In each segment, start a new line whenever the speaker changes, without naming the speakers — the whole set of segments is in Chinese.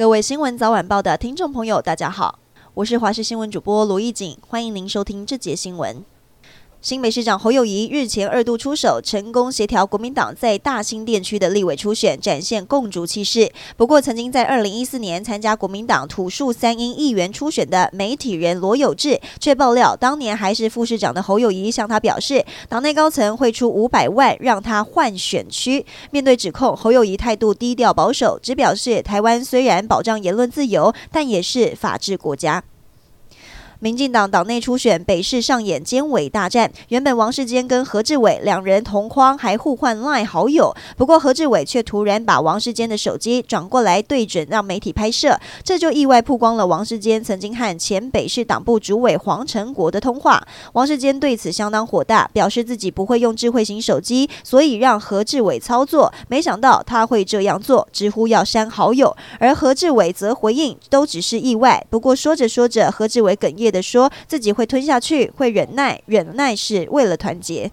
各位新闻早晚报的听众朋友，大家好，我是华视新闻主播罗艺锦，欢迎您收听这节新闻。新北市长侯友谊日前二度出手，成功协调国民党在大兴店区的立委初选，展现共主气势。不过，曾经在二零一四年参加国民党土树三英议员初选的媒体人罗友志，却爆料，当年还是副市长的侯友谊向他表示，党内高层会出五百万让他换选区。面对指控，侯友谊态度低调保守，只表示台湾虽然保障言论自由，但也是法治国家。民进党党内初选，北市上演监委大战。原本王世坚跟何志伟两人同框，还互换 LINE 好友。不过何志伟却突然把王世坚的手机转过来对准，让媒体拍摄，这就意外曝光了王世坚曾经和前北市党部主委黄成国的通话。王世坚对此相当火大，表示自己不会用智慧型手机，所以让何志伟操作。没想到他会这样做，直呼要删好友。而何志伟则回应，都只是意外。不过说着说着，何志伟哽咽的说自己会吞下去，会忍耐，忍耐是为了团结。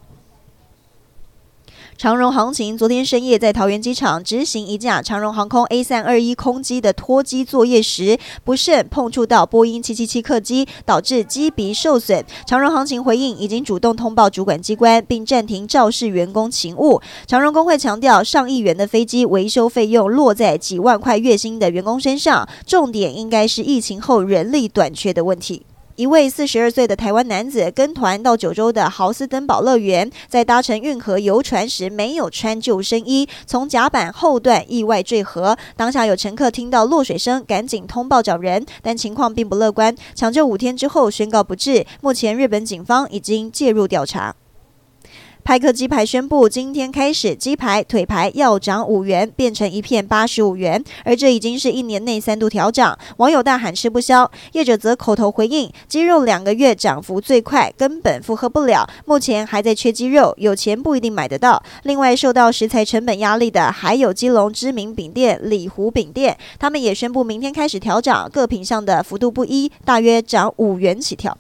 长荣航勤昨天深夜在桃园机场执行一架长荣航空 A 三二一空机的脱机作业时，不慎碰触到波音七七七客机，导致机鼻受损。长荣航勤回应已经主动通报主管机关，并暂停肇事员工勤务。长荣工会强调，上亿元的飞机维修费用落在几万块月薪的员工身上，重点应该是疫情后人力短缺的问题。一位四十二岁的台湾男子跟团到九州的豪斯登堡乐园，在搭乘运河游船时没有穿救生衣，从甲板后段意外坠河。当下有乘客听到落水声，赶紧通报找人，但情况并不乐观。抢救五天之后宣告不治。目前日本警方已经介入调查。派克鸡排宣布，今天开始鸡排腿排要涨五元，变成一片八十五元，而这已经是一年内三度调涨。网友大喊吃不消，业者则口头回应：鸡肉两个月涨幅最快，根本负荷不了。目前还在缺鸡肉，有钱不一定买得到。另外，受到食材成本压力的还有基隆知名饼店里湖饼店，他们也宣布明天开始调涨，各品项的幅度不一，大约涨五元起跳。